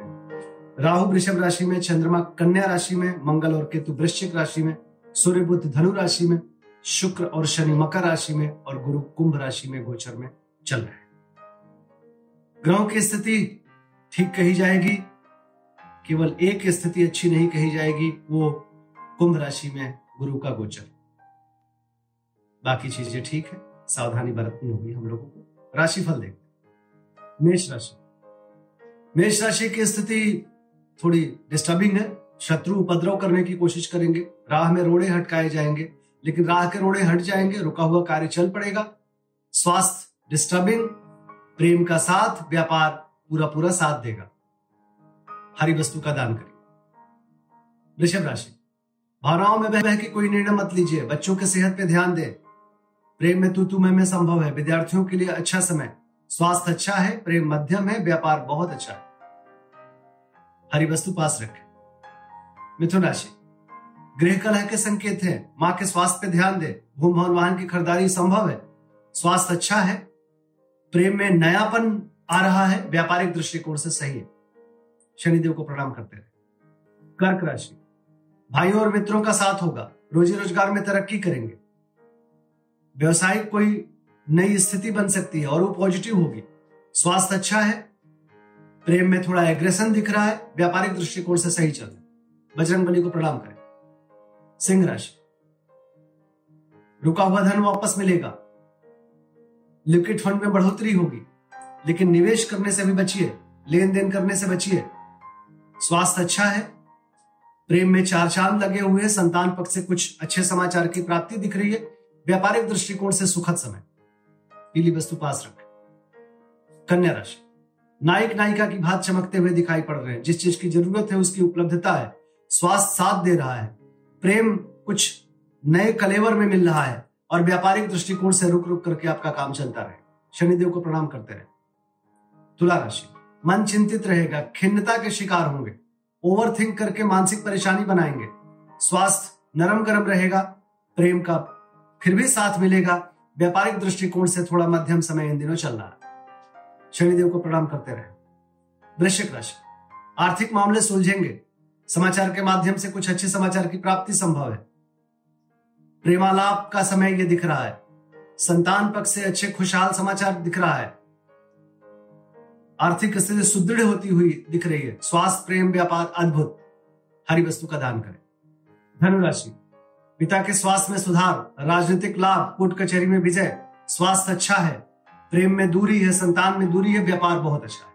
हैं। राहु वृषभ राशि में, चंद्रमा कन्या राशि में, मंगल और केतु वृश्चिक राशि में, सूर्य बुद्ध धनु राशि में, शुक्र और शनि मकर राशि में और गुरु कुंभ राशि में गोचर में चल रहे हैं। ग्रहों की स्थिति ठीक कही जाएगी, केवल एक स्थिति अच्छी नहीं कही जाएगी, वो कुंभ राशि में गुरु का गोचर। बाकी चीज़ें ठीक है, सावधानी बरतनी होगी हम लोगों को। राशिफल देखते। मेष राशि। मेष राशि की स्थिति थोड़ी डिस्टर्बिंग है। शत्रु उपद्रव करने की कोशिश करेंगे। राह में रोड़े हटकाए जाएँगे। लेकिन राह के रोड़े हट जाएँगे, रुका हुआ कार्य चल पड़ेगा। स्वास्थ्य डिस्टर्बिंग प्रेम का साथ, व्यापार पूरा पूरा साथ देगा। हरी वस्तु का दान करें। वृषभ राशि। भावनाओं में बह के कोई निर्णय मत लीजिए। बच्चों के सेहत पे ध्यान दें। प्रेम में तू तू मैं में संभव है। विद्यार्थियों के लिए अच्छा समय। स्वास्थ्य अच्छा है, प्रेम मध्यम है, व्यापार बहुत अच्छा है। हरी वस्तु पास रखें। मिथुन राशि गृह कलह के संकेत है। माँ के स्वास्थ्य पे ध्यान दे। भूम भवन वाहन की खरीदारी संभव है। स्वास्थ्य अच्छा है। प्रेम में नयापन आ रहा है। व्यापारिक दृष्टिकोण से सही है। शनिदेव को प्रणाम करते रहे। कर्क राशि, भाइयों और मित्रों का साथ होगा। रोजी रोज़गार में तरक्की करेंगे। व्यवसायिक कोई नई स्थिति बन सकती है और वो पॉजिटिव होगी। स्वास्थ्य अच्छा है। प्रेम में थोड़ा एग्रेशन दिख रहा है, व्यापारिक दृष्टिकोण से सही चल रहा बजरंग बली को प्रणाम करें। सिंह राशि। रुका हुआ धन वापस मिलेगा। लिक्विड फंड में बढ़ोतरी होगी, लेकिन निवेश करने से भी बचिए लेन देन करने से बचिए। स्वास्थ्य अच्छा है। प्रेम में चार चाँद लगे हुए हैं, संतान पक्ष से कुछ अच्छे समाचार की प्राप्ति दिख रही है। व्यापारिक दृष्टिकोण से सुखद समय। पीली वस्तु पास रखें। कन्या राशि। नायक नायिका की भात चमकते हुए दिखाई पड़ रहे हैं। जिस चीज़ की ज़रूरत है, उसकी उपलब्धता है। स्वास्थ्य साथ दे रहा है। प्रेम कुछ नए कलेवर में मिल रहा है और व्यापारिक दृष्टिकोण से रुक रुक करके आपका काम चलता रहे। शनिदेव को प्रणाम करते रहे। तुला राशि। मन चिंतित रहेगा। खिन्नता के शिकार होंगे। ओवर थिंक करके मानसिक परेशानी बनाएँगे। स्वास्थ्य नरम गरम रहेगा। प्रेम का फिर भी साथ मिलेगा। व्यापारिक दृष्टिकोण से थोड़ा मध्यम समय इन दिनों चल रहा है। शनिदेव को प्रणाम करते रहे। वृश्चिक राशि। आर्थिक मामले सुलझेंगे। समाचार के माध्यम से कुछ अच्छे समाचार की प्राप्ति संभव है। प्रेमालाप का समय ये दिख रहा है। संतान पक्ष से अच्छे खुशहाल समाचार दिख रहा है। आर्थिक स्थिति सुदृढ़ होती हुई दिख रही है। स्वास्थ्य, प्रेम, व्यापार, अद्भुत। हरी वस्तु का दान करें। धनुराशि। पिता के स्वास्थ्य में सुधार, राजनीतिक लाभ, कोर्ट कचहरी में विजय। स्वास्थ्य अच्छा है। प्रेम में दूरी है, संतान में दूरी है, व्यापार बहुत अच्छा है।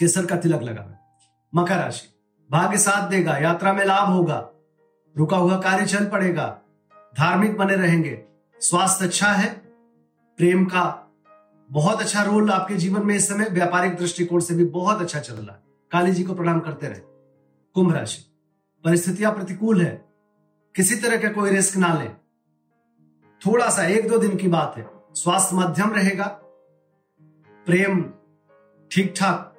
केसर का तिलक लगा मकर राशि, भाग्य साथ देगा, यात्रा में लाभ होगा, रुका हुआ कार्य चल पड़ेगा, धार्मिक बने रहेंगे, स्वास्थ्य अच्छा है, प्रेम का बहुत अच्छा रोल आपके जीवन में इस समय, व्यापारिक दृष्टिकोण से भी बहुत अच्छा चल रहा है। काली जी को प्रणाम करते रहे। कुंभ राशि, परिस्थितियाँ प्रतिकूल है, किसी तरह का कोई रिस्क ना ले। थोड़ा सा, एक दो दिन की बात है। स्वास्थ्य मध्यम रहेगा, प्रेम ठीक ठाक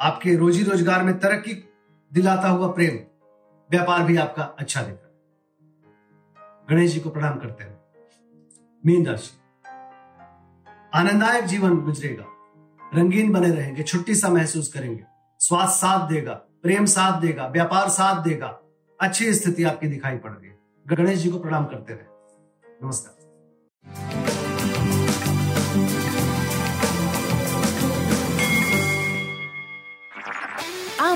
आपके रोजी रोज़गार में तरक्की दिलाता हुआ प्रेम, व्यापार भी आपका अच्छा दिख रहा है। गणेश जी को प्रणाम करते हैं। मीन राशि। आनंददायक जीवन गुजरेगा, रंगीन बने रहेंगे, छुट्टी सा महसूस करेंगे, स्वास्थ्य साथ देगा, प्रेम साथ देगा, व्यापार साथ देगा, अच्छी स्थिति आपकी दिखाई पड़ रही है। गणेश जी को प्रणाम करते रहे। नमस्कार।